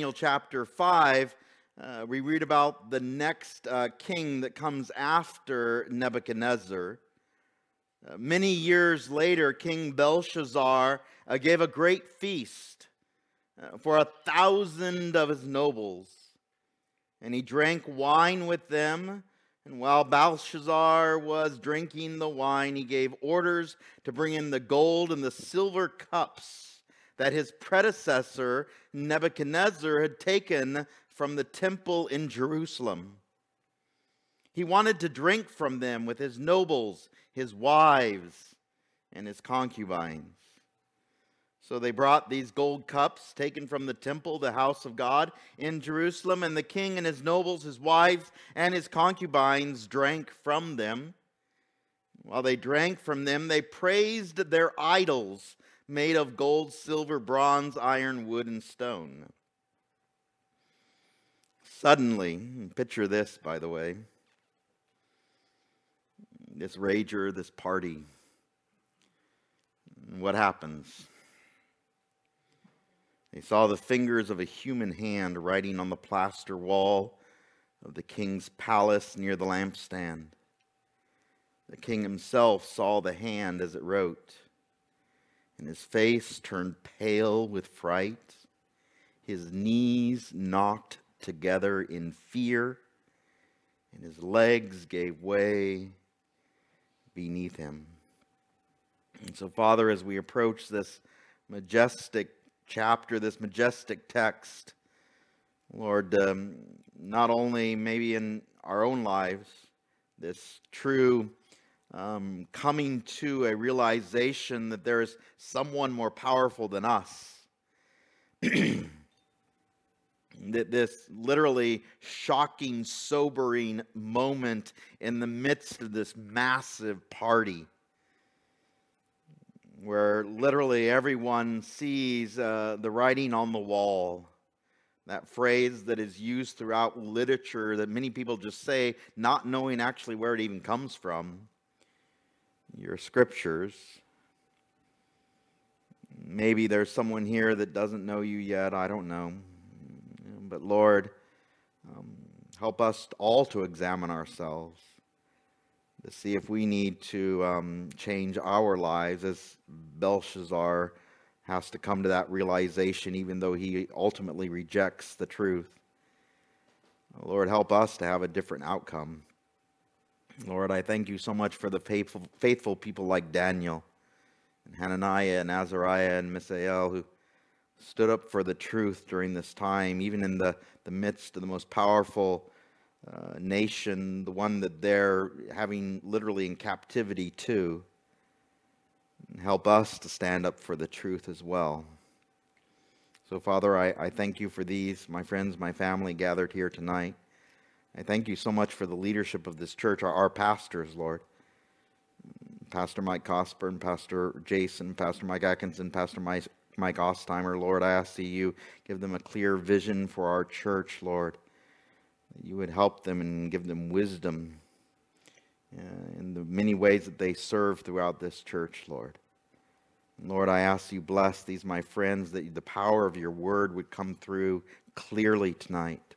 Daniel chapter 5, uh, we read about the next uh, king that comes after Nebuchadnezzar. Uh, many years later, King Belshazzar uh, gave a great feast uh, for a thousand of his nobles. And he drank wine with them. And while Belshazzar was drinking the wine, he gave orders to bring in the gold and the silver cups that his predecessor, Nebuchadnezzar, had taken from the temple in Jerusalem. He wanted to drink from them with his nobles, his wives, and his concubines. So they brought these gold cups taken from the temple, the house of God in Jerusalem, and the king and his nobles, his wives, and his concubines drank from them. While they drank from them, they praised their idols made of gold, silver, bronze, iron, wood, and stone. Suddenly, picture this, by the way this rager, this party. What happens? They saw the fingers of a human hand writing on the plaster wall of the king's palace near the lampstand. The king himself saw the hand as it wrote, and his face turned pale with fright. His knees knocked together in fear, and his legs gave way beneath him. And so, Father, as we approach this majestic chapter, this majestic text. Lord, um, not only maybe in our own lives, this true um, coming to a realization that there is someone more powerful than us. that this literally shocking, sobering moment in the midst of this massive party where literally everyone sees uh, the writing on the wall. That phrase that is used throughout literature that many people just say, not knowing actually where it even comes from. Your scriptures. Maybe there's someone here that doesn't know you yet. I don't know. But Lord, um, help us all to examine ourselves to see if we need to um, change our lives as Belshazzar has to come to that realization, even though he ultimately rejects the truth. Lord, help us to have a different outcome. Lord, I thank you so much for the faithful, faithful people like Daniel and Hananiah and Azariah and Mishael who stood up for the truth during this time, even in the, the midst of the most powerful uh, nation, the one that they're having literally in captivity to. Help us to stand up for the truth as well. So, Father, I, I thank you for these, my friends, my family gathered here tonight. I thank you so much for the leadership of this church, our, our pastors, Lord. Pastor Mike Cosper Pastor Jason, Pastor Mike Atkinson, Pastor Mike, Mike Ostheimer, Lord, I ask that you give them a clear vision for our church, Lord you would help them and give them wisdom uh, in the many ways that they serve throughout this church, Lord. Lord, I ask you bless these, my friends, that the power of your word would come through clearly tonight.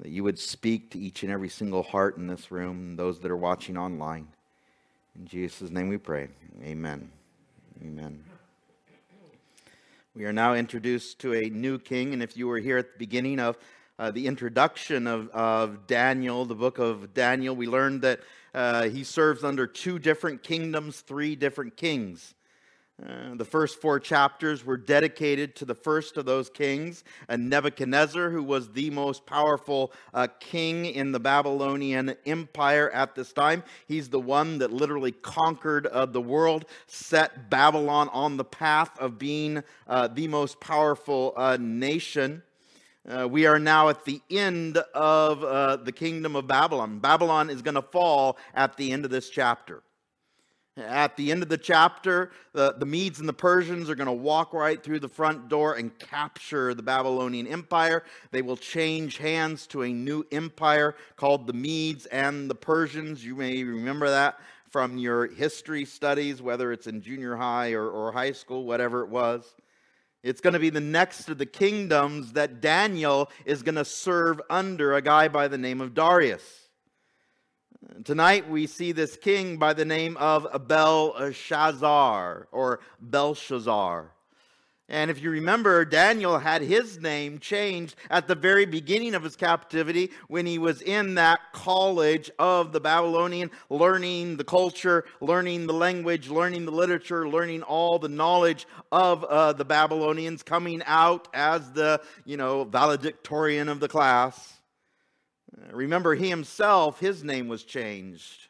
That you would speak to each and every single heart in this room those that are watching online. In Jesus' name we pray. Amen. Amen. We are now introduced to a new king, and if you were here at the beginning of uh, the introduction of, of Daniel, the book of Daniel, we learned that uh, he serves under two different kingdoms, three different kings. Uh, the first four chapters were dedicated to the first of those kings, uh, Nebuchadnezzar, who was the most powerful uh, king in the Babylonian Empire at this time. He's the one that literally conquered uh, the world, set Babylon on the path of being uh, the most powerful uh, nation. Uh, we are now at the end of uh, the kingdom of Babylon. Babylon is going to fall at the end of this chapter. At the end of the chapter, the, the Medes and the Persians are going to walk right through the front door and capture the Babylonian Empire. They will change hands to a new empire called the Medes and the Persians. You may remember that from your history studies, whether it's in junior high or, or high school, whatever it was. It's going to be the next of the kingdoms that Daniel is going to serve under a guy by the name of Darius. Tonight we see this king by the name of Belshazzar or Belshazzar. And if you remember, Daniel had his name changed at the very beginning of his captivity when he was in that college of the Babylonian, learning the culture, learning the language, learning the literature, learning all the knowledge of uh, the Babylonians, coming out as the, you know, valedictorian of the class. Remember, he himself, his name was changed.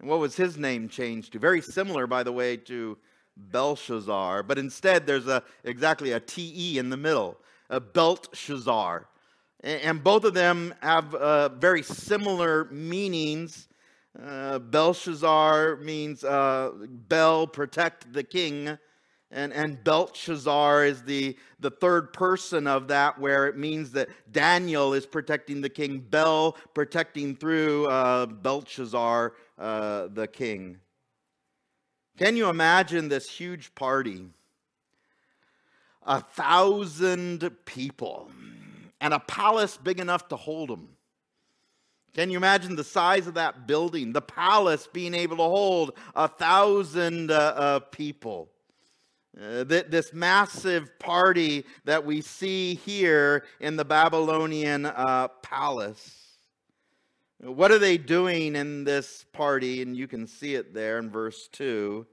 And what was his name changed to? Very similar, by the way, to Belshazzar, but instead there's a exactly a TE in the middle, a Belteshazzar. And both of them have uh, very similar meanings. Uh, Belshazzar means uh, Bel, protect the king. And, and Belteshazzar is the, the third person of that, where it means that Daniel is protecting the king, Bel protecting through uh, Belteshazzar, uh, the king. Can you imagine this huge party? A thousand people and a palace big enough to hold them. Can you imagine the size of that building, the palace being able to hold a thousand uh, uh, people? Uh, th- this massive party that we see here in the Babylonian uh, palace. What are they doing in this party? And you can see it there in verse 2.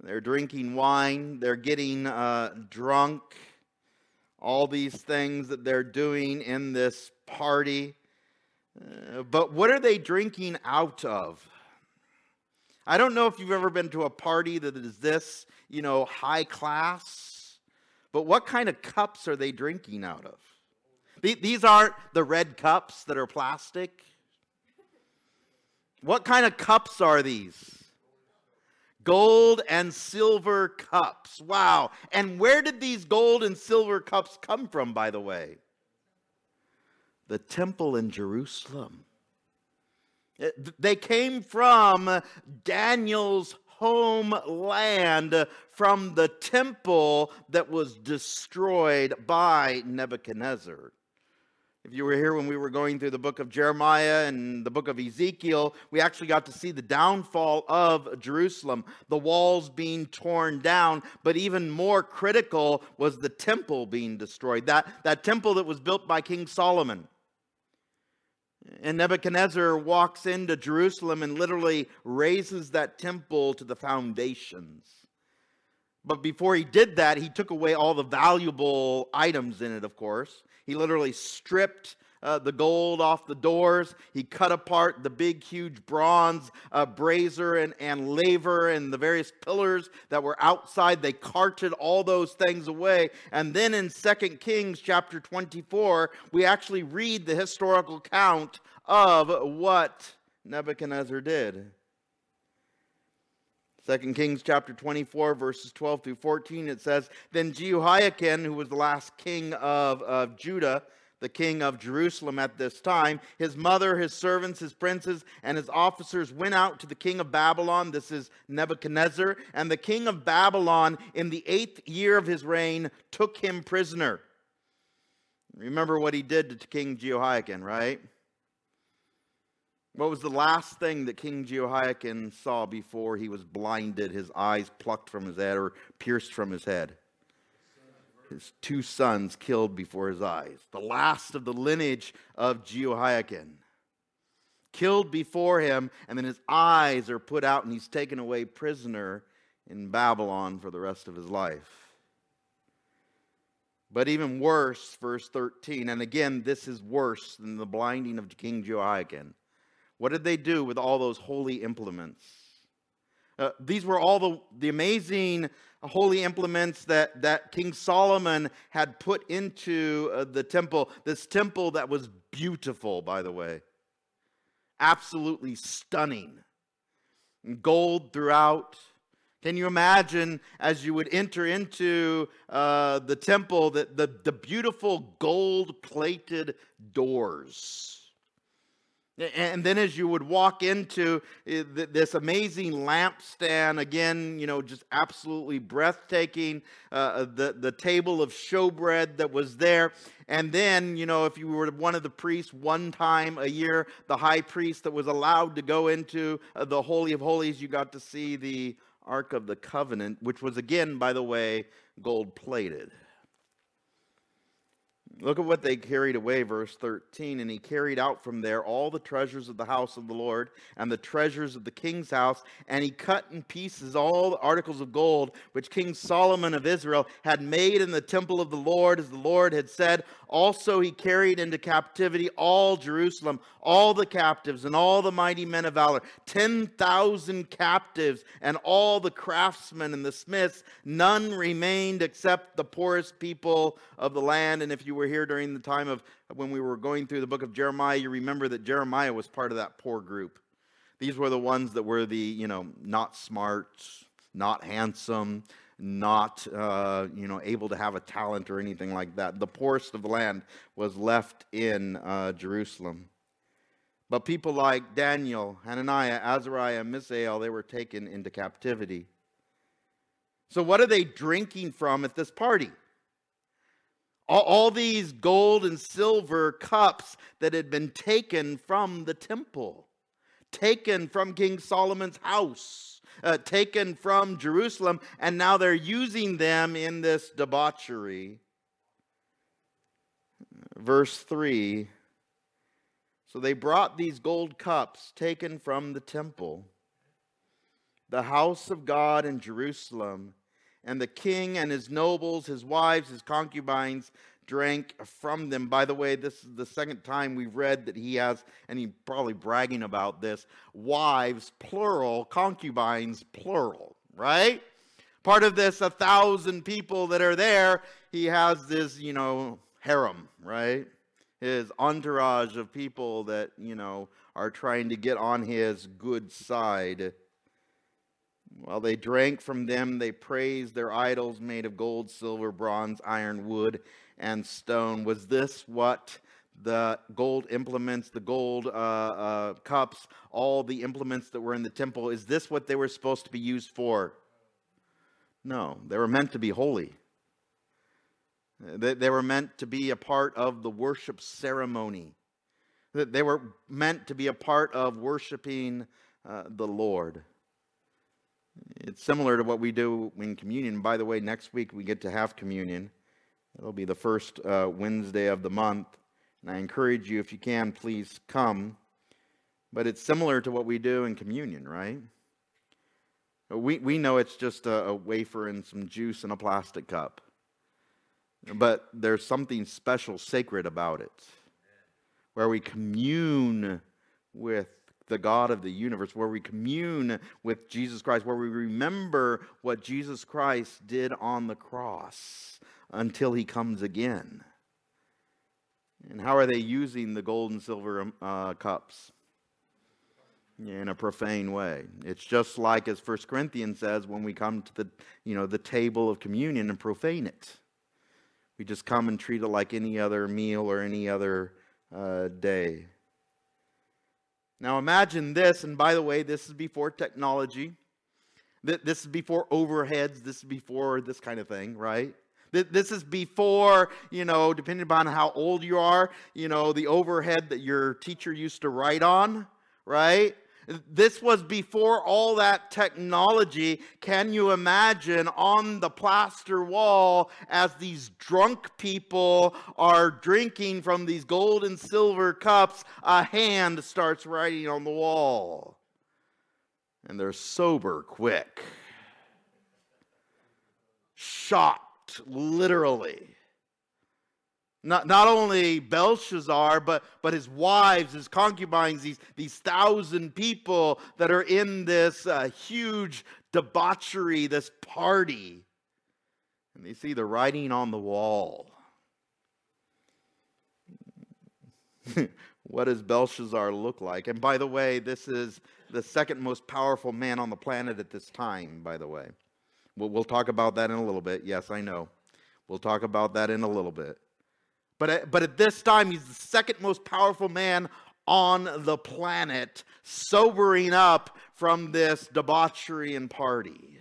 They're drinking wine, they're getting uh, drunk, all these things that they're doing in this party. Uh, but what are they drinking out of? I don't know if you've ever been to a party that is this, you know, high class, but what kind of cups are they drinking out of? These aren't the red cups that are plastic. What kind of cups are these? Gold and silver cups. Wow. And where did these gold and silver cups come from, by the way? The temple in Jerusalem. Eh, they came from Daniel's homeland, from the temple that was destroyed by Nebuchadnezzar. If you were here when we were going through the book of Jeremiah and the book of Ezekiel, we actually got to see the downfall of Jerusalem, the walls being torn down, but even more critical was the temple being destroyed. That, that temple that was built by King Solomon. And Nebuchadnezzar walks into Jerusalem and literally raises that temple to the foundations. But before he did that, he took away all the valuable items in it, of course. He literally stripped uh, the gold off the doors. He cut apart the big, huge bronze uh, brazier and, and laver and the various pillars that were outside. They carted all those things away. And then in 2 Kings chapter 24, we actually read the historical account of what Nebuchadnezzar did. 2 Kings chapter 24, verses 12 through 14, it says, Then Jehoiakim, who was the last king of, of Judah, the king of Jerusalem at this time, his mother, his servants, his princes, and his officers went out to the king of Babylon. This is Nebuchadnezzar. And the king of Babylon, in the eighth year of his reign, took him prisoner. Remember what he did to King Jehoiakim, right? What was the last thing that King Jehoiakim saw before he was blinded, his eyes plucked from his head or pierced from his head? His two sons killed before his eyes. The last of the lineage of Jehoiakim. Killed before him, and then his eyes are put out, and he's taken away prisoner in Babylon for the rest of his life. But even worse, verse 13, and again, this is worse than the blinding of King Jehoiakim. What did they do with all those holy implements? Uh, these were all the, the amazing holy implements that, that King Solomon had put into uh, the temple. This temple that was beautiful, by the way, absolutely stunning. Gold throughout. Can you imagine as you would enter into uh, the temple that the, the beautiful gold plated doors? And then as you would walk into eh, this amazing lampstand, again, you know, just absolutely breathtaking, uh, uh, the, the table of showbread that was there. And then, you know, if you were one of the priests one time a year, the high priest that was allowed to go into uh, the Holy of Holies, you got to see the Ark of the Covenant, which was again, by the way, gold plated. Look at what they carried away, verse 13. And he carried out from there all the treasures of the house of the Lord and the treasures of the king's house. And he cut in pieces all the articles of gold which King Solomon of Israel had made in the temple of the Lord, as the Lord had said. Also, he carried into captivity all Jerusalem, all the captives, and all the mighty men of valor 10,000 captives, and all the craftsmen and the smiths. None remained except the poorest people of the land. And if you were here during the time of when we were going through the book of Jeremiah, you remember that Jeremiah was part of that poor group. These were the ones that were the, you know, not smart, not handsome, not, uh, you know, able to have a talent or anything like that. The poorest of the land was left in uh, Jerusalem. But people like Daniel, Hananiah, Azariah, Mishael, they were taken into captivity. So, what are they drinking from at this party? All, all, these gold and silver cups that had been taken from the temple, taken from King Solomon's house uh, taken from Jerusalem, and now they're using them in this debauchery. Verse 3 So they brought these gold cups taken from the temple, the house of God in Jerusalem, and the king and his nobles, his wives, his concubines drank from them. By the way, this is the second time we've read that he has, and he's probably bragging about this wives, plural, concubines, plural, right? Part of this, a thousand people that are there, he has this, you know, harem, right? His entourage of people that, you know, are trying to get on his good side. While they drank from them, they praised their idols made of gold, silver, bronze, iron, wood, and stone. Was this what the gold implements, the gold uh, uh, cups, all the implements that were in the temple, is this what they were supposed to be used for? No, they were meant to be holy. They, they were meant to be a part of the worship ceremony. They were meant to be a part of worshiping uh, the Lord. It's similar to what we do in communion. By the way, next week we get to have communion. It'll be the first uh, Wednesday of the month. And I encourage you, if you can, please come. But it's similar to what we do in communion, right? We, we know it's just a, a wafer and some juice in a plastic cup. But there's something special, sacred about it, where we commune with the God of the universe, where we commune with Jesus Christ, where we remember what Jesus Christ did on the cross until he comes again. And how are they using the gold and silver um, uh, cups? In a profane way. It's just like as First Corinthians says when we come to the, you know, the table of communion and profane it. We just come and treat it like any other meal or any other uh, day. Now imagine this, and by the way, this is before technology. This is before overheads. This is before this kind of thing, right? This is before, you know, depending upon how old you are, you know, the overhead that your teacher used to write on, right? This was before all that technology. Can you imagine on the plaster wall as these drunk people are drinking from these gold and silver cups, a hand starts writing on the wall? And they're sober quick. Shocked literally. Not, not only Belshazzar, but, but his wives, his concubines, these, these thousand people that are in this uh, huge debauchery, this party. And they see the writing on the wall. what does Belshazzar look like? And by the way, this is the second most powerful man on the planet at this time, by the way. We'll, we'll talk about that in a little bit. Yes, I know. We'll talk about that in a little bit. But at, but at this time, he's the second most powerful man on the planet, sobering up from this debauchery and party.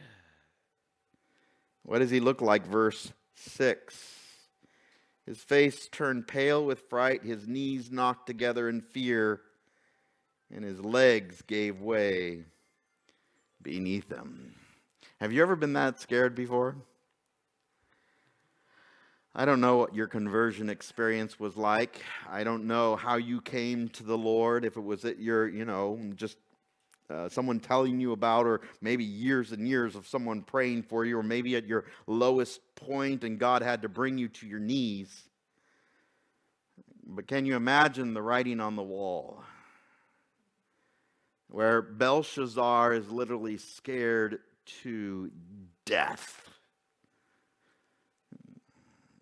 What does he look like? Verse 6. His face turned pale with fright, his knees knocked together in fear, and his legs gave way beneath him. Have you ever been that scared before? I don't know what your conversion experience was like. I don't know how you came to the Lord, if it was at your, you know, just uh, someone telling you about, or maybe years and years of someone praying for you, or maybe at your lowest point and God had to bring you to your knees. But can you imagine the writing on the wall? Where Belshazzar is literally scared to death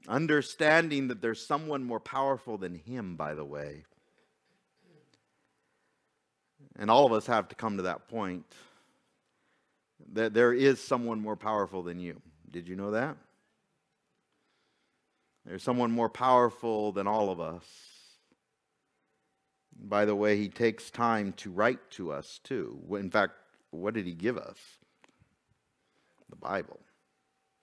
Understanding that there's someone more powerful than him, by the way. And all of us have to come to that point that there is someone more powerful than you. Did you know that? There's someone more powerful than all of us. By the way, he takes time to write to us too. In fact, what did he give us? The Bible.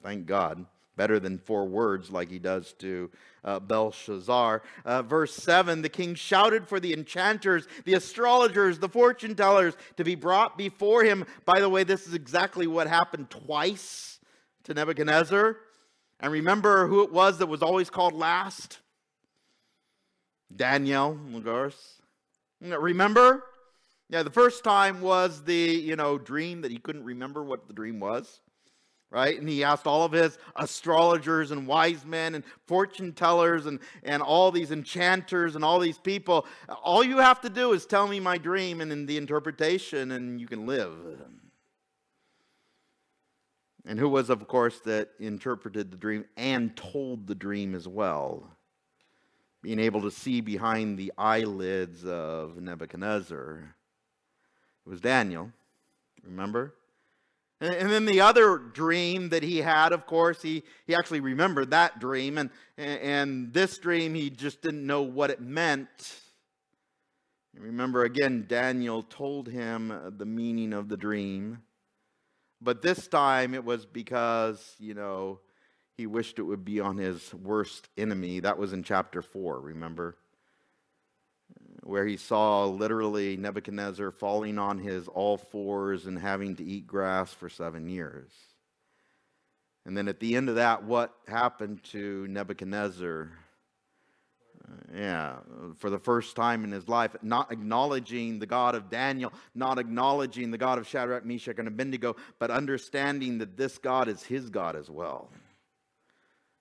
Thank God better than four words like he does to uh, Belshazzar. Uh, verse 7 the king shouted for the enchanters, the astrologers, the fortune tellers to be brought before him. By the way, this is exactly what happened twice to Nebuchadnezzar. And remember who it was that was always called last? Daniel Lagars. Remember? Yeah, the first time was the, you know, dream that he couldn't remember what the dream was right? And he asked all of his astrologers and wise men and fortune tellers and, and all these enchanters and all these people, all you have to do is tell me my dream and in the interpretation, and you can live. And who was, of course, that interpreted the dream and told the dream as well? Being able to see behind the eyelids of Nebuchadnezzar. It was Daniel, remember? And then the other dream that he had, of course, he, he actually remembered that dream. And, and this dream, he just didn't know what it meant. Remember, again, Daniel told him the meaning of the dream. But this time it was because, you know, he wished it would be on his worst enemy. That was in chapter 4, remember? Where he saw literally Nebuchadnezzar falling on his all fours and having to eat grass for seven years. And then at the end of that, what happened to Nebuchadnezzar? Uh, yeah, for the first time in his life, not acknowledging the God of Daniel, not acknowledging the God of Shadrach, Meshach, and Abednego, but understanding that this God is his God as well.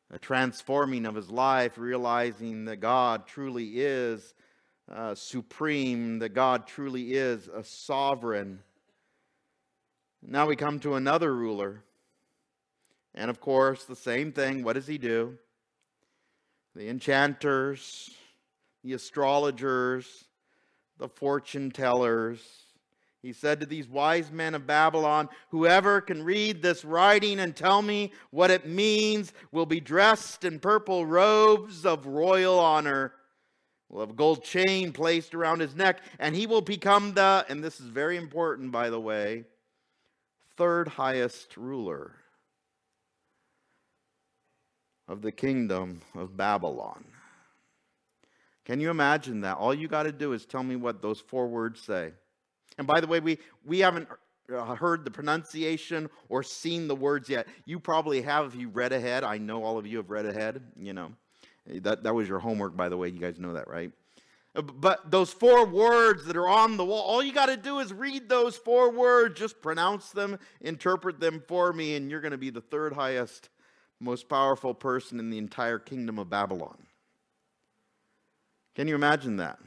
A transforming of his life, realizing that God truly is uh, supreme, that God truly is a sovereign. Now we come to another ruler. And of course, the same thing. What does he do? The enchanters, the astrologers, the fortune tellers. He said to these wise men of Babylon, Whoever can read this writing and tell me what it means will be dressed in purple robes of royal honor will have a gold chain placed around his neck, and he will become the, and this is very important, by the way, third highest ruler of the kingdom of Babylon. Can you imagine that? All you got to do is tell me what those four words say. And by the way, we, we haven't uh, heard the pronunciation or seen the words yet. You probably have if you read ahead. I know all of you have read ahead, you know. That, that was your homework, by the way. You guys know that, right? Uh, but those four words that are on the wall, all you got to do is read those four words, just pronounce them, interpret them for me, and you're going to be the third highest, most powerful person in the entire kingdom of Babylon. Can you imagine that?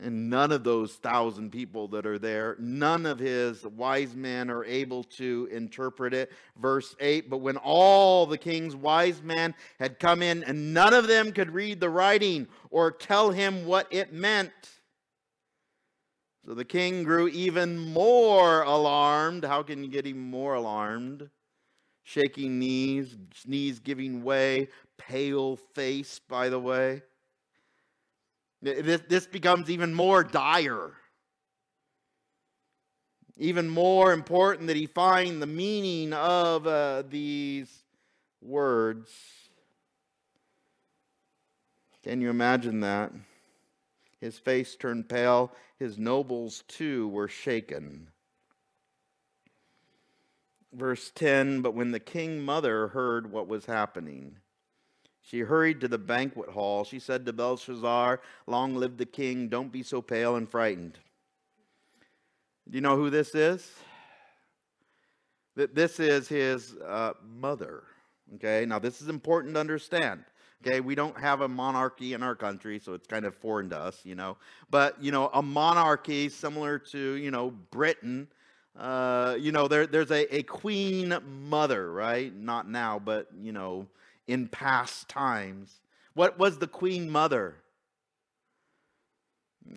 And none of those thousand people that are there, none of his wise men are able to interpret it. Verse 8 But when all the king's wise men had come in, and none of them could read the writing or tell him what it meant. So the king grew even more alarmed. How can you get even more alarmed? Shaking knees, knees giving way, pale face, by the way. This, becomes even more dire. Even more important that he find the meaning of uh, these words. Can you imagine that? His face turned pale. His nobles, too, were shaken. Verse 10 But when the king mother heard what was happening, she hurried to the banquet hall. She said to Belshazzar, Long live the king, don't be so pale and frightened. Do you know who this is? This is his uh, mother. Okay, now this is important to understand. Okay, we don't have a monarchy in our country, so it's kind of foreign to us, you know. But, you know, a monarchy similar to, you know, Britain, uh, you know, there, there's a, a queen mother, right? Not now, but, you know, in past times. What was the queen mother?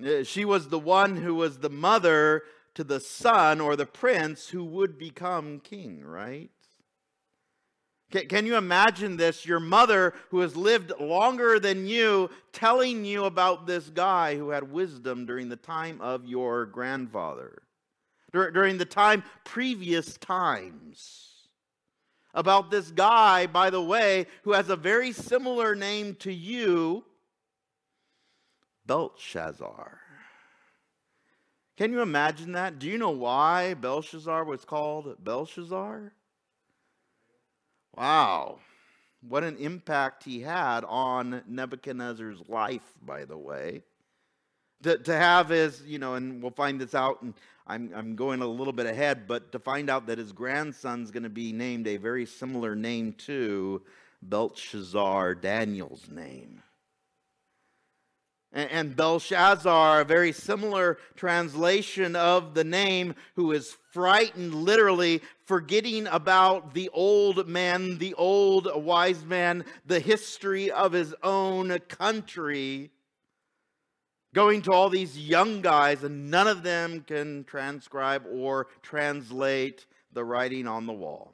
Uh, she was the one who was the mother to the son or the prince who would become king, right? Can you imagine this? Your mother, who has lived longer than you, telling you about this guy who had wisdom during the time of your grandfather, during the time previous times. About this guy, by the way, who has a very similar name to you, Belshazzar. Can you imagine that? Do you know why Belshazzar was called Belshazzar? Wow. What an impact he had on Nebuchadnezzar's life, by the way. To, to have his, you know, and we'll find this out, and I'm, I'm going a little bit ahead, but to find out that his grandson's going to be named a very similar name to Belshazzar, Daniel's name. And Belshazzar, a very similar translation of the name, who is frightened, literally forgetting about the old man, the old wise man, the history of his own country, going to all these young guys, and none of them can transcribe or translate the writing on the wall.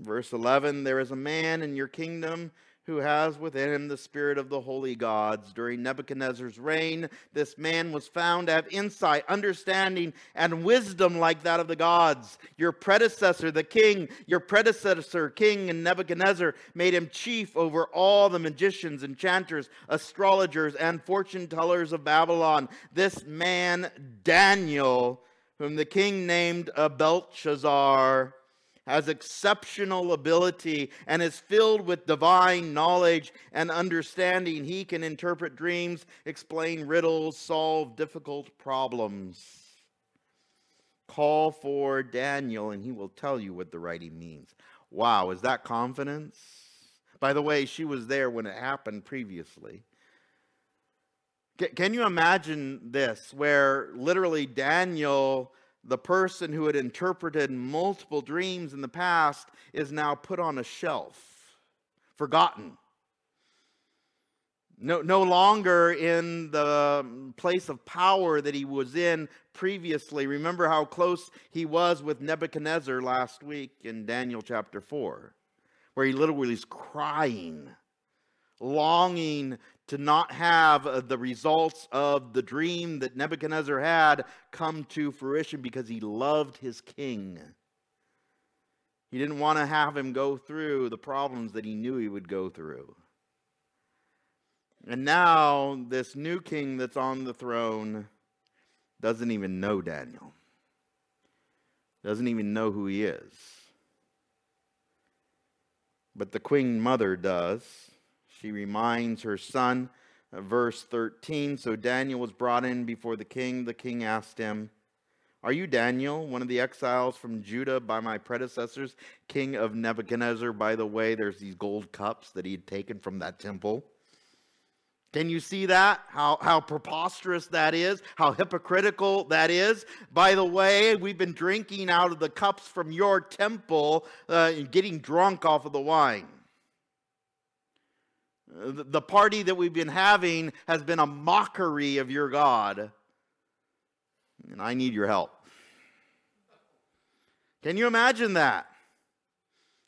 Verse 11 There is a man in your kingdom who has within him the spirit of the holy gods. During Nebuchadnezzar's reign, this man was found to have insight, understanding, and wisdom like that of the gods. Your predecessor, the king, your predecessor, King and Nebuchadnezzar, made him chief over all the magicians, enchanters, astrologers, and fortune tellers of Babylon. This man, Daniel, whom the king named Belteshazzar, has exceptional ability and is filled with divine knowledge and understanding. He can interpret dreams, explain riddles, solve difficult problems. Call for Daniel, and he will tell you what the writing means. Wow, is that confidence? By the way, she was there when it happened previously. Can you imagine this, where literally Daniel the person who had interpreted multiple dreams in the past is now put on a shelf, forgotten. No, no longer in the place of power that he was in previously. Remember how close he was with Nebuchadnezzar last week in Daniel chapter 4, where he literally is crying, longing to not have uh, the results of the dream that Nebuchadnezzar had come to fruition because he loved his king. He didn't want to have him go through the problems that he knew he would go through. And now, this new king that's on the throne doesn't even know Daniel, doesn't even know who he is. But the queen mother does. She reminds her son, uh, verse 13. So Daniel was brought in before the king. The king asked him, Are you Daniel, one of the exiles from Judah by my predecessors, king of Nebuchadnezzar? By the way, there's these gold cups that he had taken from that temple. Can you see that? How, how preposterous that is? How hypocritical that is? By the way, we've been drinking out of the cups from your temple uh, and getting drunk off of the wine. Uh, the party that we've been having has been a mockery of your God. And I need your help. Can you imagine that?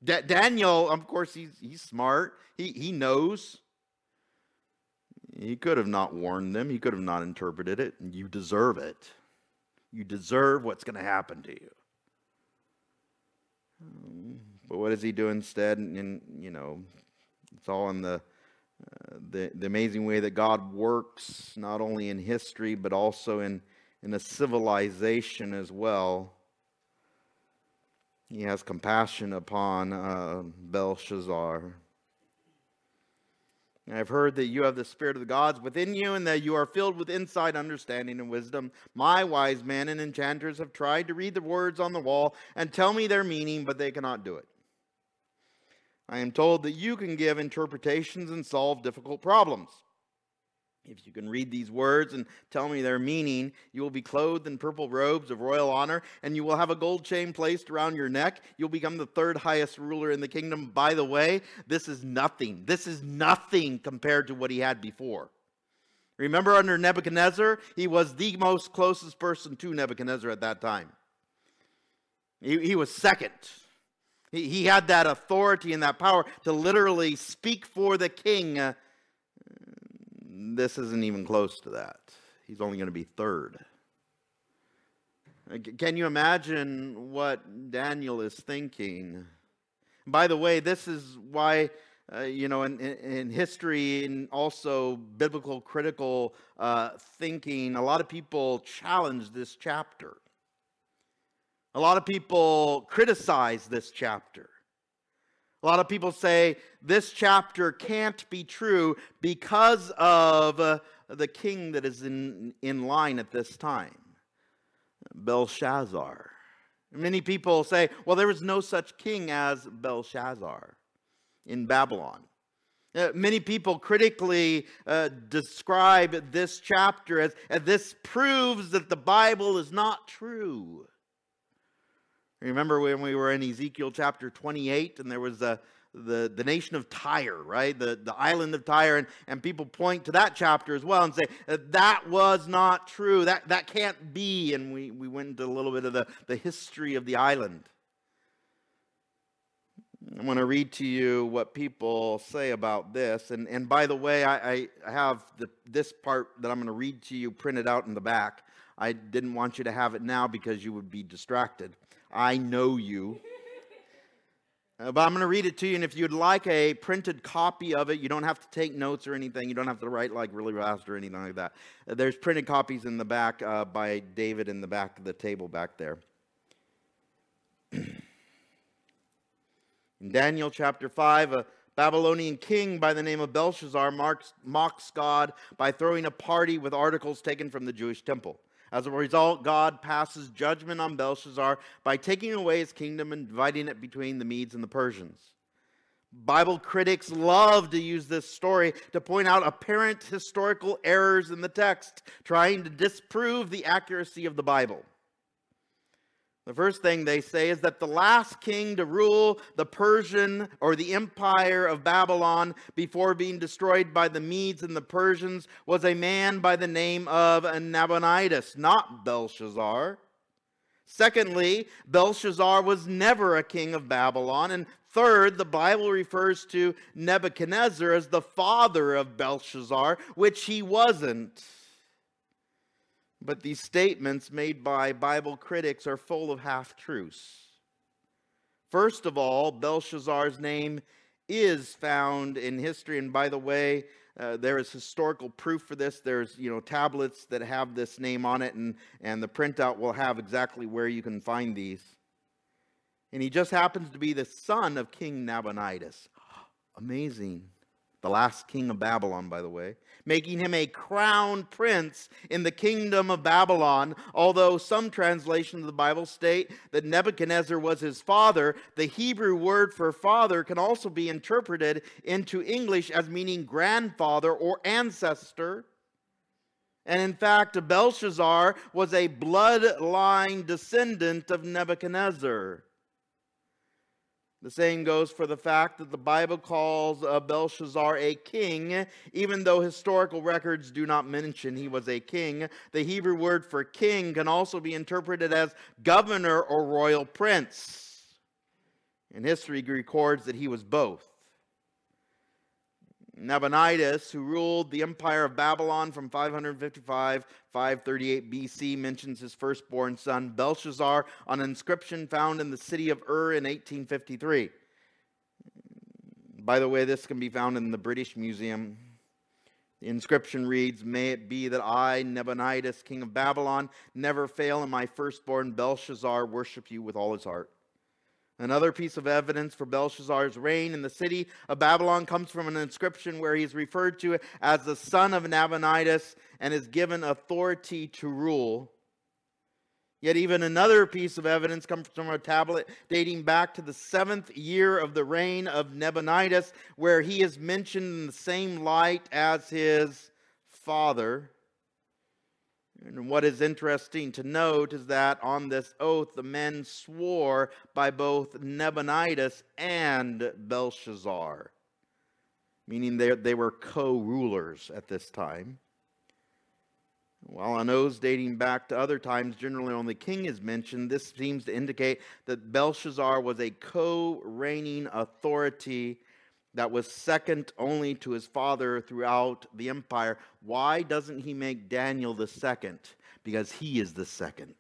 Da- Daniel, of course, he's, he's smart. He, he knows. He could have not warned them, he could have not interpreted it. You deserve it. You deserve what's going to happen to you. But what does he do instead? And, you know, it's all in the, the, the amazing way that God works, not only in history, but also in, in a civilization as well. He has compassion upon uh, Belshazzar. I've heard that you have the Spirit of the gods within you and that you are filled with insight, understanding, and wisdom. My wise men and enchanters have tried to read the words on the wall and tell me their meaning, but they cannot do it. I am told that you can give interpretations and solve difficult problems. If you can read these words and tell me their meaning, you will be clothed in purple robes of royal honor, and you will have a gold chain placed around your neck. You'll become the third highest ruler in the kingdom. By the way, this is nothing. This is nothing compared to what he had before. Remember, under Nebuchadnezzar, he was the most closest person to Nebuchadnezzar at that time. He, he was second. He, had that authority and that power to literally speak for the king. Uh, this isn't even close to that. He's only going to be third. Can you imagine what Daniel is thinking? By the way, this is why, uh, you know, in, in, history and also biblical critical uh, thinking, a lot of people challenge this chapter. A lot of people criticize this chapter. A lot of people say this chapter can't be true because of uh, the king that is in, in line at this time, Belshazzar. Many people say, well, there was no such king as Belshazzar in Babylon. Uh, many people critically uh, describe this chapter as, as this proves that the Bible is not true. Remember when we were in Ezekiel chapter 28 and there was a, the, the nation of Tyre, right? The, the island of Tyre, and, and people point to that chapter as well and say, uh, that was not true. That, that can't be. And we, we went into a little bit of the, the history of the island. I want to read to you what people say about this. And, and by the way, I, I have the, this part that I'm going to read to you printed out in the back. I didn't want you to have it now because you would be distracted. I know you. Uh, but I'm going to read it to you, and if you'd like a printed copy of it, you don't have to take notes or anything. You don't have to write like really fast or anything like that. Uh, there's printed copies in the back uh, by David in the back of the table back there. in Daniel chapter 5, a Babylonian king by the name of Belshazzar mocks God by throwing a party with articles taken from the Jewish temple. As a result, God passes judgment on Belshazzar by taking away his kingdom and dividing it between the Medes and the Persians. Bible critics love to use this story to point out apparent historical errors in the text, trying to disprove the accuracy of the Bible. The first thing they say is that the last king to rule the Persian or the empire of Babylon before being destroyed by the Medes and the Persians was a man by the name of Nabonidus, not Belshazzar. Secondly, Belshazzar was never a king of Babylon. And third, the Bible refers to Nebuchadnezzar as the father of Belshazzar, which he wasn't. But these statements made by Bible critics are full of half truths. First of all, Belshazzar's name is found in history. And by the way, uh, there is historical proof for this. There's, you know, tablets that have this name on it, and, and the printout will have exactly where you can find these. And he just happens to be the son of King Nabonidus. Amazing the last king of Babylon, by the way, making him a crown prince in the kingdom of Babylon. Although some translations of the Bible state that Nebuchadnezzar was his father, the Hebrew word for father can also be interpreted into English as meaning grandfather or ancestor. And in fact, Belshazzar was a bloodline descendant of Nebuchadnezzar. The same goes for the fact that the Bible calls uh, Belshazzar a king, even though historical records do not mention he was a king. The Hebrew word for king can also be interpreted as governor or royal prince. And history records that he was both. Nabonidus, who ruled the empire of Babylon from 555 538 BC, mentions his firstborn son Belshazzar on an inscription found in the city of Ur in 1853. By the way, this can be found in the British Museum. The inscription reads May it be that I, Nabonidus, king of Babylon, never fail in my firstborn Belshazzar worship you with all his heart. Another piece of evidence for Belshazzar's reign in the city of Babylon comes from an inscription where he is referred to as the son of Nabonidus and is given authority to rule. Yet, even another piece of evidence comes from a tablet dating back to the seventh year of the reign of Nabonidus, where he is mentioned in the same light as his father. And what is interesting to note is that on this oath, the men swore by both Nabonidus and Belshazzar, meaning they, they were co rulers at this time. While on oaths dating back to other times, generally only king is mentioned, this seems to indicate that Belshazzar was a co reigning authority that was second only to his father throughout the empire. Why doesn't he make Daniel the second? Because he is the second.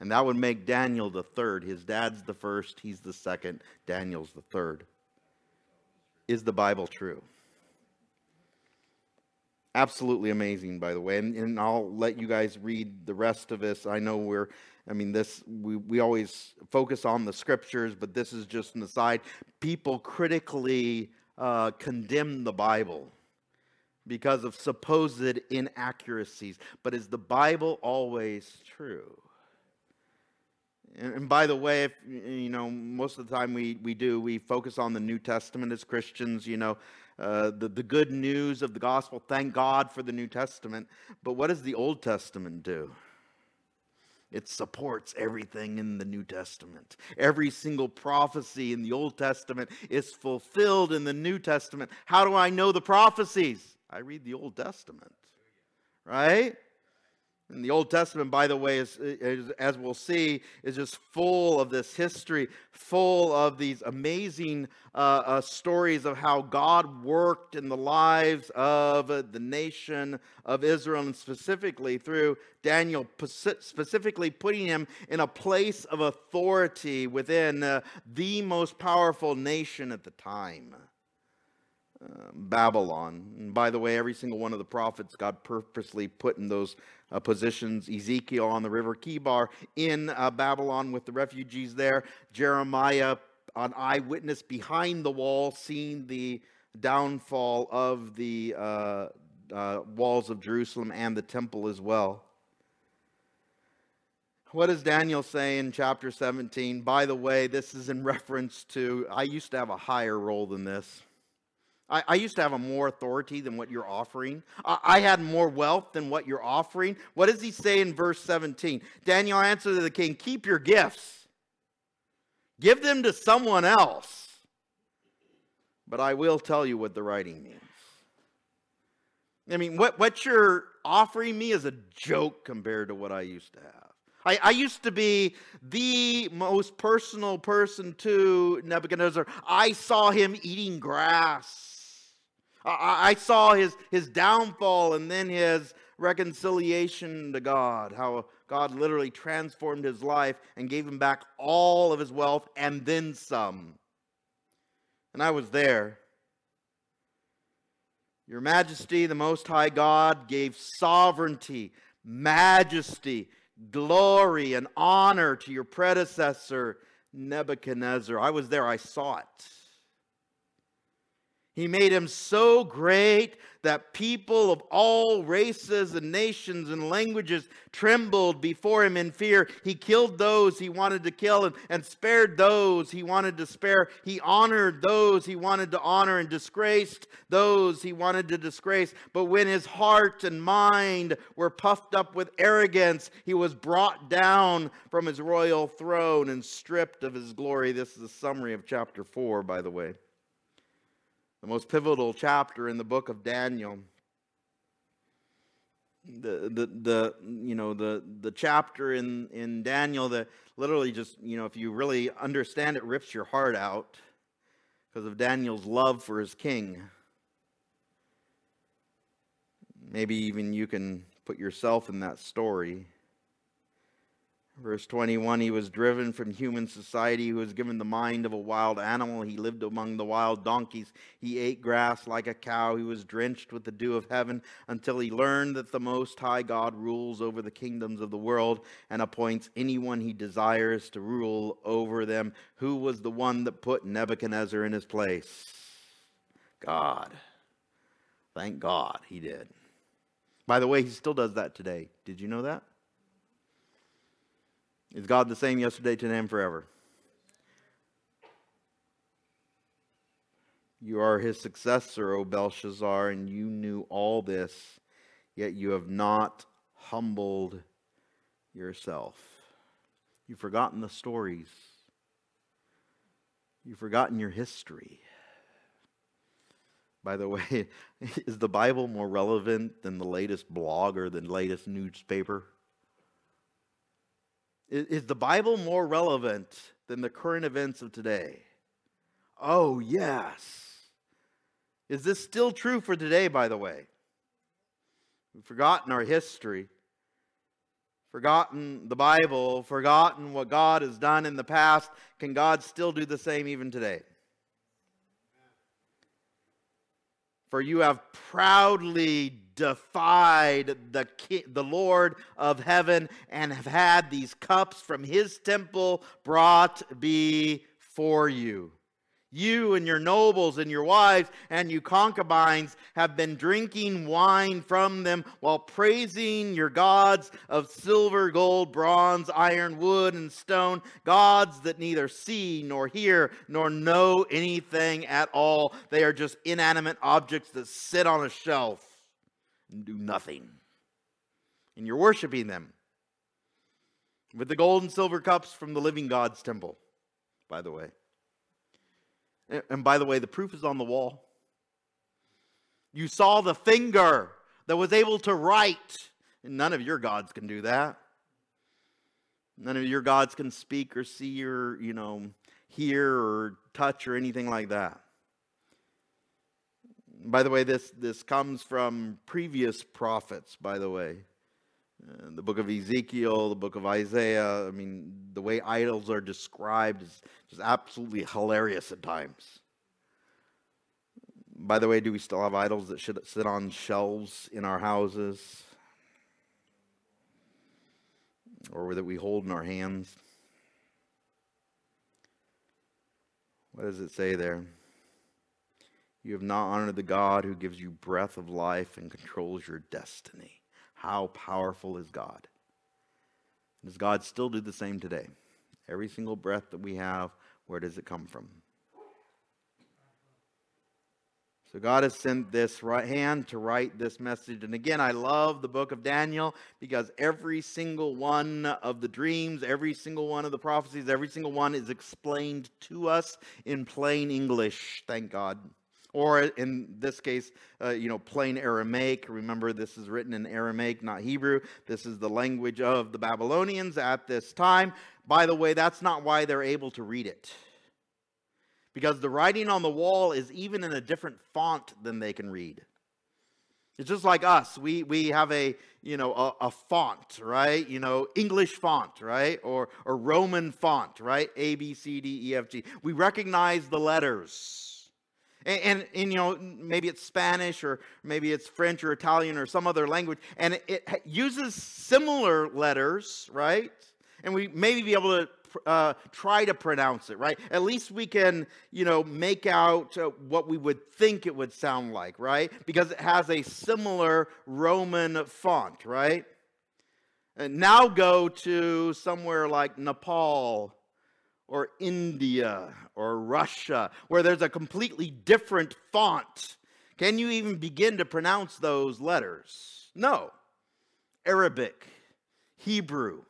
And that would make Daniel the third. His dad's the first, he's the second, Daniel's the third. Is the Bible true? Absolutely amazing, by the way. And, and I'll let you guys read the rest of this. I know we're I mean, this we, we always focus on the scriptures, but this is just an aside. People critically uh, condemn the Bible because of supposed inaccuracies. But is the Bible always true? And, by the way, if you know, most of the time we, we do, we focus on the New Testament as Christians, you know, uh, the, the good news of the gospel. Thank God for the New Testament. But what does the Old Testament do? It supports everything in the New Testament. Every single prophecy in the Old Testament is fulfilled in the New Testament. How do I know the prophecies? I read the Old Testament, right? And the Old Testament, by the way, is, is, as we'll see, is just full of this history, full of these amazing uh, uh, stories of how God worked in the lives of uh, the nation of Israel, and specifically through Daniel, specifically putting him in a place of authority within uh, the most powerful nation at the time. Uh, Babylon. And by the way, every single one of the prophets God purposely put in those uh, positions. Ezekiel on the river Chebar in uh, Babylon with the refugees there. Jeremiah, an eyewitness behind the wall, seeing the downfall of the uh, uh, walls of Jerusalem and the temple as well. What does Daniel say in chapter 17? By the way, this is in reference to, I used to have a higher role than this. I, I, used to have a more authority than what you're offering. I, I, had more wealth than what you're offering. What does he say in verse 17? Daniel answered the king, Keep your gifts, give them to someone else. But I will tell you what the writing means. I mean, what, what you're offering me is a joke compared to what I used to have. I, I, used to be the most personal person to Nebuchadnezzar. I saw him eating grass. I, I saw his, his downfall and then his reconciliation to God, how God literally transformed his life and gave him back all of his wealth and then some. And I was there. Your Majesty, the Most High God, gave sovereignty, majesty, glory, and honor to your predecessor, Nebuchadnezzar. I was there, I saw it. He made him so great that people of all races and nations and languages trembled before him in fear. He killed those he wanted to kill and, and spared those he wanted to spare. He honored those he wanted to honor and disgraced those he wanted to disgrace. But when his heart and mind were puffed up with arrogance, he was brought down from his royal throne and stripped of his glory. This is a summary of chapter 4, by the way the most pivotal chapter in the book of Daniel. the, the, the, you know, the, the chapter in, in Daniel that literally just, you know, if you really understand it, rips your heart out because of Daniel's love for his king. Maybe even you can put yourself in that story. Verse 21 He was driven from human society. He was given the mind of a wild animal. He lived among the wild donkeys. He ate grass like a cow. He was drenched with the dew of heaven until he learned that the Most High God rules over the kingdoms of the world and appoints anyone he desires to rule over them. Who was the one that put Nebuchadnezzar in his place? God. Thank God he did. By the way, he still does that today. Did you know that? Is God the same yesterday, today, and forever? You are his successor, O Belshazzar, and you knew all this, yet you have not humbled yourself. You've forgotten the stories. You've forgotten your history. By the way, is the Bible more relevant than the latest blog or the latest newspaper? Is the Bible more relevant than the current events of today? Oh, yes. Is this still true for today, by the way? We've forgotten our history, forgotten the Bible, forgotten what God has done in the past. Can God still do the same even today? For you have proudly defied the, the Lord of heaven and have had these cups from his temple brought before you. You and your nobles and your wives and you concubines have been drinking wine from them while praising your gods of silver, gold, bronze, iron, wood, and stone, gods that neither see nor hear nor know anything at all. They are just inanimate objects that sit on a shelf and do nothing. And you're worshiping them with the gold and silver cups from the living God's temple, by the way. And by the way, the proof is on the wall. You saw the finger that was able to write, and none of your gods can do that. None of your gods can speak or see or, you know, hear or touch or anything like that. By the way, this, this comes from previous prophets, by the way. Uh, the book of Ezekiel, the book of Isaiah. I mean, the way idols are described is just absolutely hilarious at times. By the way, do we still have idols that should sit on shelves in our houses? Or that we hold in our hands? What does it say there? You have not honored the God who gives you breath of life and controls your destiny. How powerful is God? Does God still do the same today? Every single breath that we have, where does it come from? So God has sent this right hand to write this message. And again, I love the book of Daniel because every single one of the dreams, every single one of the prophecies, every single one is explained to us in plain English. Thank God or in this case, uh, you know, plain Aramaic. Remember, this is written in Aramaic, not Hebrew. This is the language of the Babylonians at this time. By the way, that's not why they're able to read it. Because the writing on the wall is even in a different font than they can read. It's just like us. We, we have a, you know, a, a, font, right? You know, English font, right? Or, or Roman font, right? A, B, C, D, E, F, G. We recognize the letters. And, and, and, you know, maybe it's Spanish or maybe it's French or Italian or some other language, and it, it uses similar letters, right? And we maybe be able to uh, try to pronounce it, right? At least we can, you know, make out uh, what we would think it would sound like, right? Because it has a similar Roman font, right? And now go to somewhere like Nepal or India or Russia, where there's a completely different font. Can you even begin to pronounce those letters? No. Arabic, Hebrew.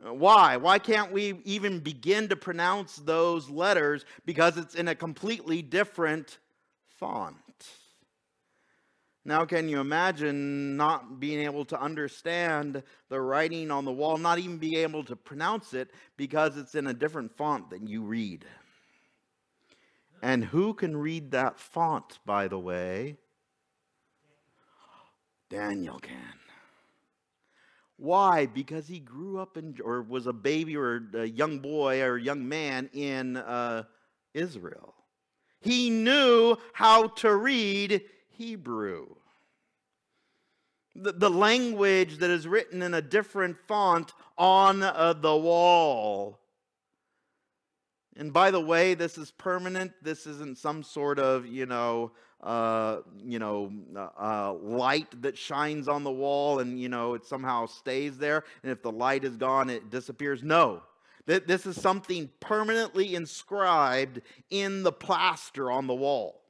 Why? Why can't we even begin to pronounce those letters? Because it's in a completely different font. Now, can you imagine not being able to understand the writing on the wall, not even be able to pronounce it because it's in a different font than you read? And who can read that font, by the way? Daniel can. Why? Because he grew up in, or was a baby or a young boy or a young man in uh, Israel. He knew how to read Hebrew. The, the language that is written in a different font on uh, the wall. And by the way, this is permanent. This isn't some sort of, you know, uh, you know, uh, uh, light that shines on the wall and, you know, it somehow stays there. And if the light is gone, it disappears. No. This is something permanently inscribed in the plaster on the wall.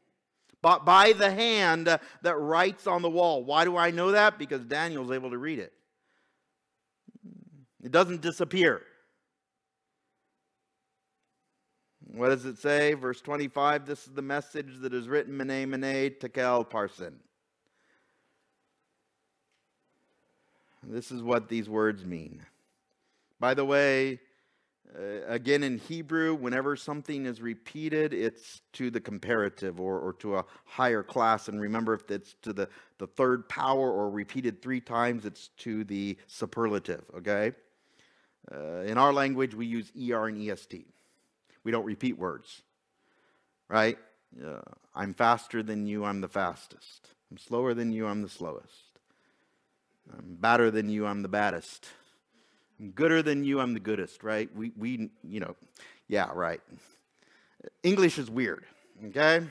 But by the hand that writes on the wall. Why do I know that? Because Daniel's able to read it. It doesn't disappear. What does it say? Verse 25 This is the message that is written Mene, Mene, Tekel, Parsin. This is what these words mean. By the way, uh, again in Hebrew, whenever something is repeated, it's to the comparative or, or to a higher class. And remember, if it's to the, the third power or repeated three times, it's to the superlative, okay? Uh, in our language, we use ER and EST. We don't repeat words, right? Uh, I'm faster than you, I'm the fastest. I'm slower than you, I'm the slowest. I'm badder than you, I'm the baddest. I'm gooder than you, I'm the goodest, right? We, we you know, yeah, right. English is weird, okay?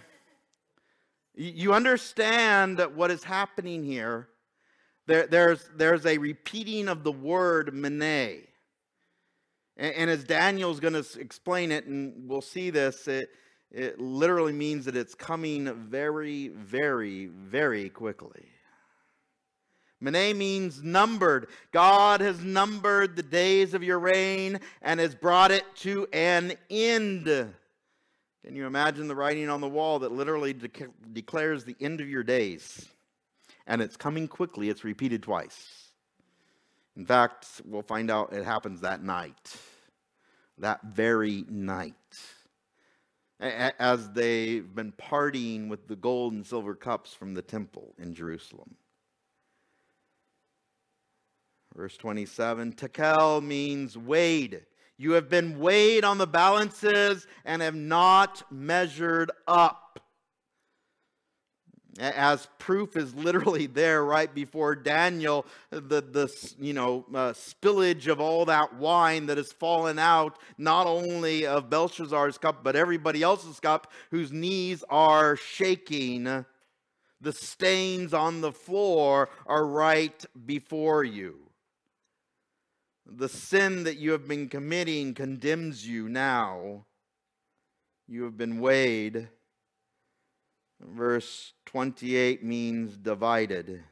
You understand what is happening here. There, there's, there's a repeating of the word mene. And, and as Daniel's going to explain it, and we'll see this, it, it literally means that it's coming very, very, very quickly. Mene means numbered. God has numbered the days of your reign and has brought it to an end. Can you imagine the writing on the wall that literally de- declares the end of your days? And it's coming quickly, it's repeated twice. In fact, we'll find out it happens that night, that very night. As they've been partying with the gold and silver cups from the temple in Jerusalem. Verse 27 Tekel means weighed. You have been weighed on the balances and have not measured up as proof is literally there right before Daniel, the, the you know, uh, spillage of all that wine that has fallen out, not only of Belshazzar's cup, but everybody else's cup, whose knees are shaking. The stains on the floor are right before you. The sin that you have been committing condemns you now. You have been weighed Verse 28 means divided.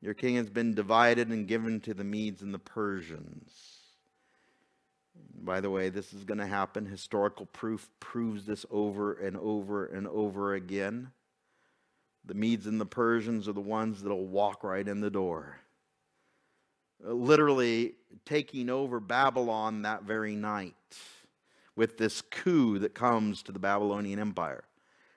Your king has been divided and given to the Medes and the Persians. By the way, this is going to happen. Historical proof proves this over and over and over again. The Medes and the Persians are the ones that'll walk right in the door. Literally taking over Babylon that very night with this coup that comes to the Babylonian Empire.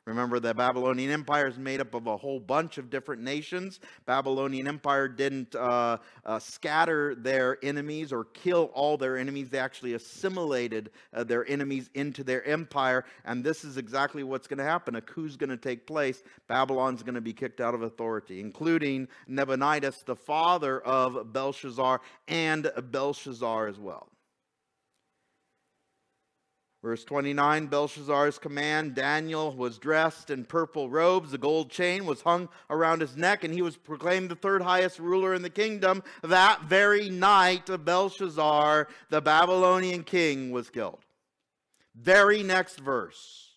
Remember, the Babylonian Empire is made up of a whole bunch of different nations. Babylonian Empire didn't uh, uh, scatter their enemies or kill all their enemies. They actually assimilated uh, their enemies into their empire. And this is exactly what's going to happen. A coup's going to take place. Babylon's going to be kicked out of authority, including Nabonidus, the father of Belshazzar, and Belshazzar as well. Verse 29 Belshazzar's command Daniel was dressed in purple robes. A gold chain was hung around his neck, and he was proclaimed the third highest ruler in the kingdom. That very night, Belshazzar, the Babylonian king, was killed. Very next verse.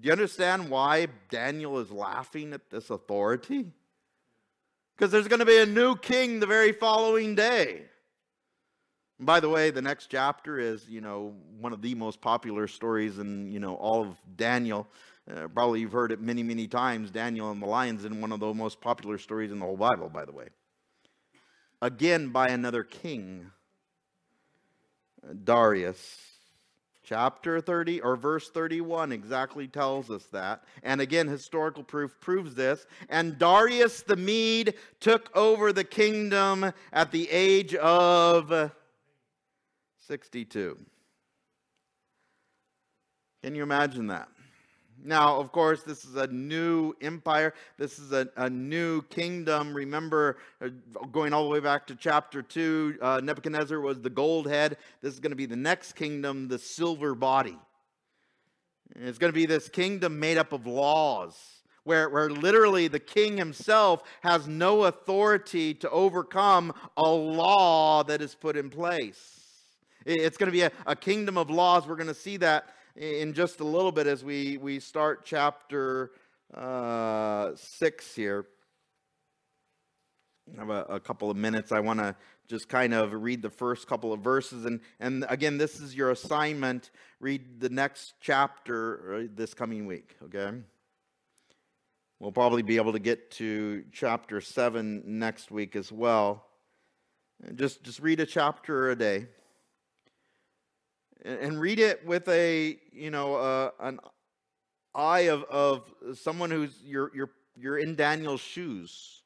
Do you understand why Daniel is laughing at this authority? Because there's going to be a new king the very following day. By the way, the next chapter is, you know, one of the most popular stories in, you know, all of Daniel. Uh, probably you've heard it many, many times. Daniel and the lions in one of the most popular stories in the whole Bible, by the way. Again, by another king, Darius. Chapter 30 or verse 31 exactly tells us that. And again, historical proof proves this. And Darius the Mede took over the kingdom at the age of 62. Can you imagine that? Now, of course, this is a new empire. This is a, a new kingdom. Remember, uh, going all the way back to chapter 2, uh, Nebuchadnezzar was the gold head. This is going to be the next kingdom, the silver body. It's going to be this kingdom made up of laws, where, where literally the king himself has no authority to overcome a law that is put in place. It's going to be a, a kingdom of laws. We're going to see that in just a little bit as we, we start chapter uh, 6 here. I have a, a couple of minutes. I want to just kind of read the first couple of verses. And, and again, this is your assignment. Read the next chapter uh, this coming week, okay? We'll probably be able to get to chapter 7 next week as well. Just, just read a chapter a day and read it with a you know uh, an eye of, of someone who's you're you're you're in Daniel's shoes.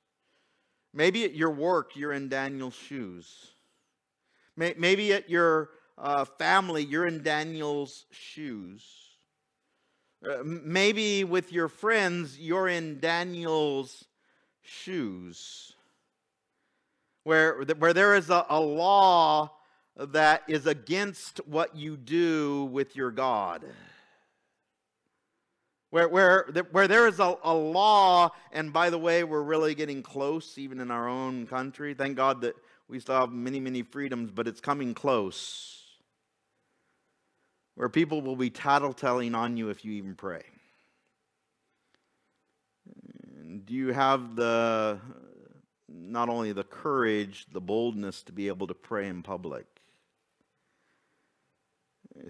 Maybe at your work you're in Daniel's shoes. Maybe at your uh, family you're in Daniel's shoes. Uh, maybe with your friends you're in Daniel's shoes. Where, where there is a, a law that is against what you do with your God. Where, where, where there is a, a law, and by the way, we're really getting close, even in our own country. Thank God that we still have many, many freedoms, but it's coming close. Where people will be tattletelling on you if you even pray. Do you have the not only the courage, the boldness to be able to pray in public?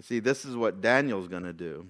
See, this is what Daniel's going to do.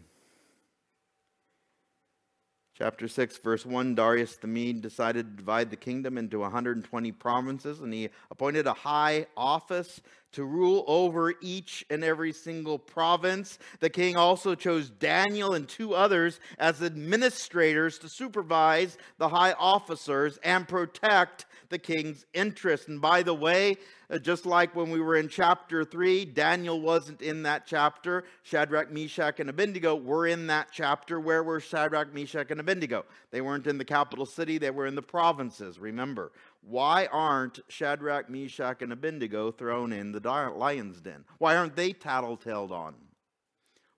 Chapter 6, verse 1 Darius the Mede decided to divide the kingdom into 120 provinces, and he appointed a high office to rule over each and every single province. The king also chose Daniel and two others as administrators to supervise the high officers and protect the king's interest. And by the way, uh, just like when we were in chapter 3, Daniel wasn't in that chapter. Shadrach, Meshach, and Abednego were in that chapter. Where were Shadrach, Meshach, and Abednego? They weren't in the capital city, they were in the provinces, remember. Why aren't Shadrach, Meshach, and Abednego thrown in the lion's den? Why aren't they tattletaled on?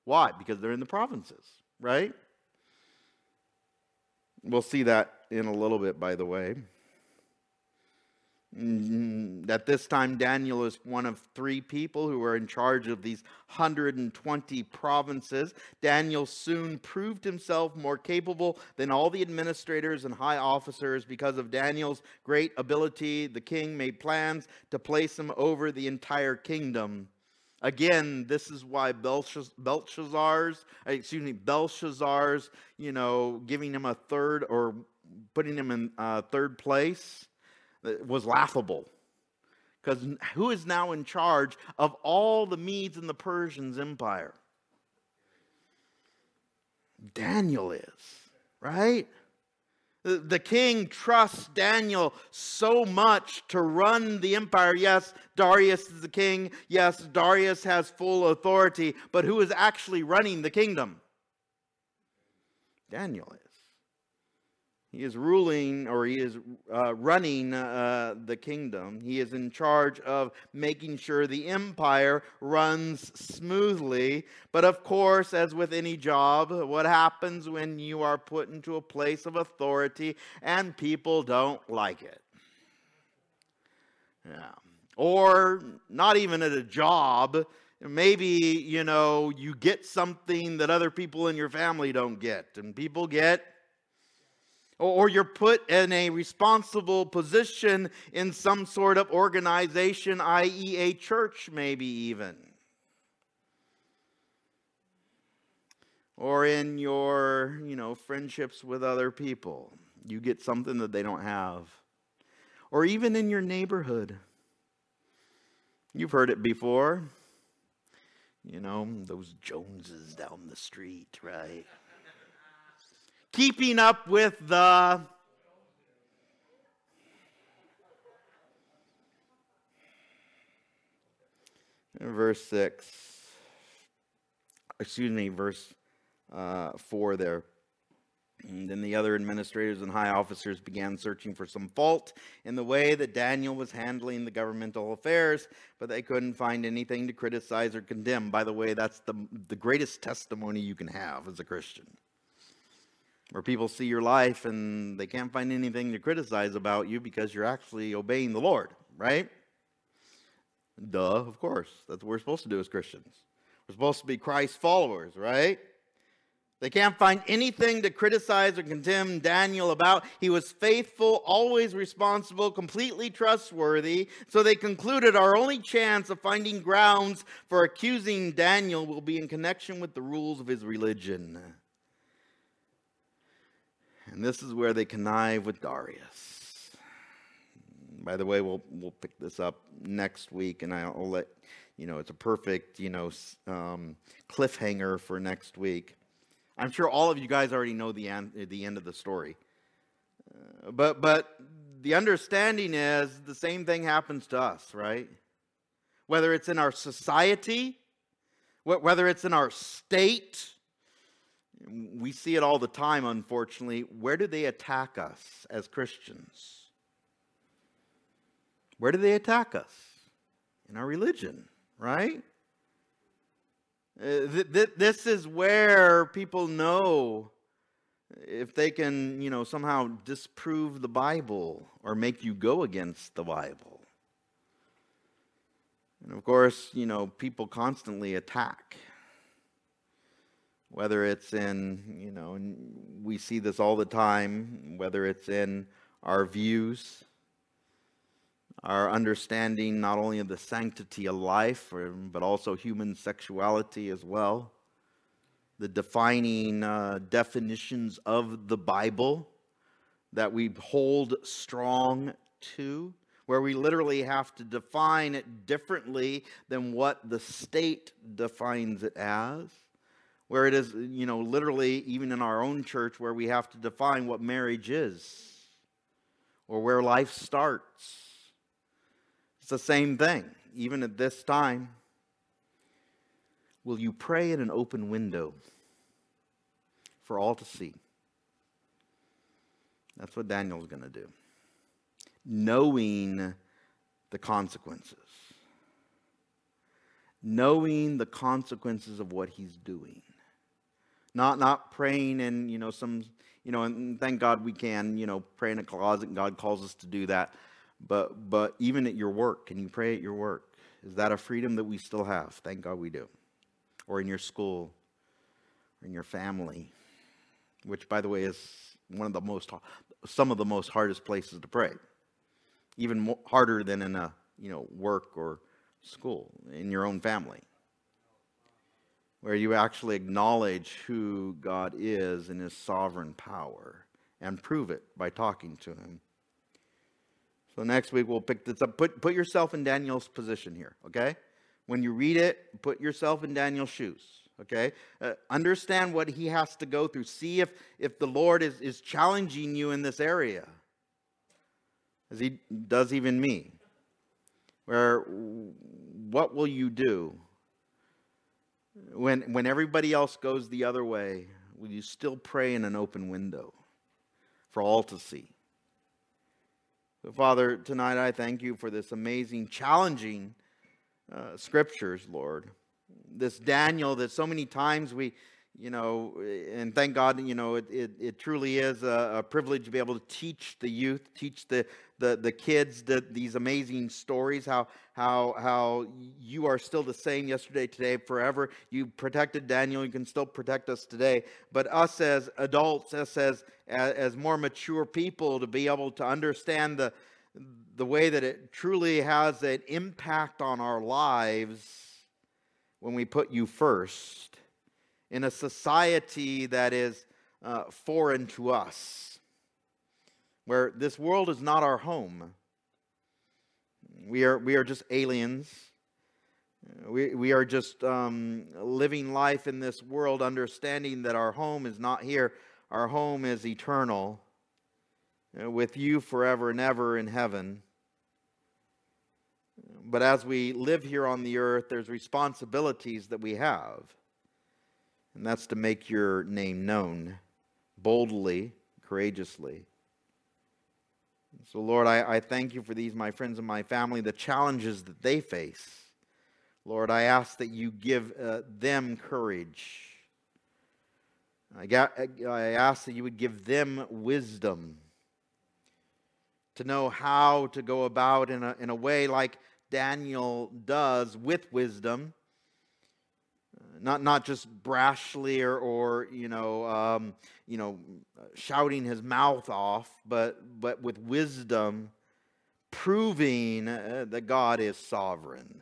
Why? Because they're in the provinces, right? We'll see that in a little bit, by the way. Mm, at this time, Daniel is one of three people who are in charge of these 120 provinces. Daniel soon proved himself more capable than all the administrators and high officers. Because of Daniel's great ability, the king made plans to place him over the entire kingdom. Again, this is why Belshazzar's, excuse me, Belshazzar's, you know, giving him a third or putting him in uh, third place was laughable. Because who is now in charge of all the Medes and the Persians' empire? Daniel is, right? The king trusts Daniel so much to run the empire. Yes, Darius is the king. Yes, Darius has full authority. But who is actually running the kingdom? Daniel is. He is ruling or he is uh, running uh, the kingdom. He is in charge of making sure the empire runs smoothly. But of course, as with any job, what happens when you are put into a place of authority and people don't like it? Yeah. Or not even at a job. Maybe, you know, you get something that other people in your family don't get, and people get or you're put in a responsible position in some sort of organization, i.e., a church, maybe even. Or in your, you know, friendships with other people. You get something that they don't have. Or even in your neighborhood. You've heard it before. You know, those Joneses down the street, right? Keeping up with the verse 6 excuse me verse uh, 4 there. And then the other administrators and high officers began searching for some fault in the way that Daniel was handling the governmental affairs, but they couldn't find anything to criticize or condemn. By the way, that's the, the greatest testimony you can have as a Christian where people see your life and they can't find anything to criticize about you because you're actually obeying the Lord, right? Duh, of course. That's what we're supposed to do as Christians. We're supposed to be Christ followers, right? They can't find anything to criticize or condemn Daniel about. He was faithful, always responsible, completely trustworthy. So they concluded our only chance of finding grounds for accusing Daniel will be in connection with the rules of his religion. And this is where they connive with Darius. By the way, we'll, we'll pick this up next week, and I'll let you know it's a perfect you know um, cliffhanger for next week. I'm sure all of you guys already know the end, the end of the story. Uh, but, but the understanding is the same thing happens to us, right? Whether it's in our society, whether it's in our state, we see it all the time, unfortunately. Where do they attack us as Christians? Where do they attack us? In our religion, right? Uh, th- th- this is where people know if they can, you know, somehow disprove the Bible or make you go against the Bible. And of course, you know, people constantly attack whether it's in, you know, we see this all the time, whether it's in our views, our understanding not only of the sanctity of life, but also human sexuality as well, the defining uh, definitions of the Bible that we hold strong to, where we literally have to define it differently than what the state defines it as where it is, you know, literally, even in our own church, where we have to define what marriage is or where life starts. It's the same thing, even at this time. Will you pray in an open window for all to see? That's what Daniel's going to do. Knowing the consequences. Knowing the consequences of what he's doing. Not not praying in, you know, some, you know, and thank God we can, you know, pray in a closet and God calls us to do that. But but even at your work, can you pray at your work? Is that a freedom that we still have? Thank God we do. Or in your school, or in your family, which by the way is one of the most some of the most hardest places to pray. Even more, harder than in a, you know, work or school, in your own family where you actually acknowledge who God is in his sovereign power and prove it by talking to him. So next week we'll pick this up. Put, put yourself in Daniel's position here, okay? When you read it, put yourself in Daniel's shoes, okay? Uh, understand what he has to go through. See if, if the Lord is, is challenging you in this area, as he does even me. Where, what will you do when, when everybody else goes the other way, will you still pray in an open window for all to see? So, Father, tonight I thank you for this amazing, challenging uh, scriptures, Lord. This Daniel that so many times we, you know, and thank God, you know, it, it, it truly is a, a, privilege to be able to teach the youth, teach the, the, the kids the, these amazing stories, how, how, how you are still the same yesterday, today, forever. You protected Daniel, you can still protect us today. But us as adults, us as, as more mature people, to be able to understand the, the way that it truly has an impact on our lives when we put you first in a society that is uh, foreign to us, where this world is not our home. We are, we are just aliens. We, we are just um, living life in this world, understanding that our home is not here. Our home is eternal, uh, with you forever and ever in heaven. But as we live here on the earth, there's responsibilities that we have. And that's to make your name known boldly, courageously. So, Lord, I, I thank you for these, my friends and my family, the challenges that they face. Lord, I ask that you give uh, them courage. I, got, I ask that you would give them wisdom to know how to go about in a, in a way like Daniel does with wisdom, not, not just brashly or, or you know, um, you know, shouting his mouth off, but, but with wisdom, proving uh, that God is sovereign.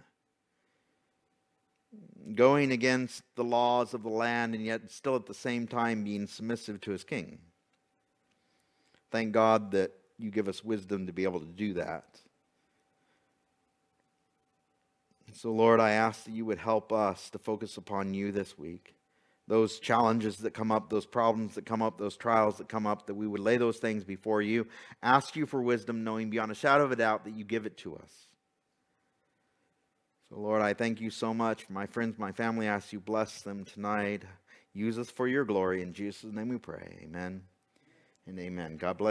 Going against the laws of the land and yet still at the same time being submissive to his king. Thank God that you give us wisdom to be able to do that. So, Lord, I ask that you would help us to focus upon you this week. Those challenges that come up, those problems that come up, those trials that come up, that we would lay those things before you, ask you for wisdom, knowing beyond a shadow of a doubt that you give it to us. So, Lord, I thank you so much my friends, my family. I ask you bless them tonight. Use us for your glory. In Jesus' name we pray. Amen and amen. God bless.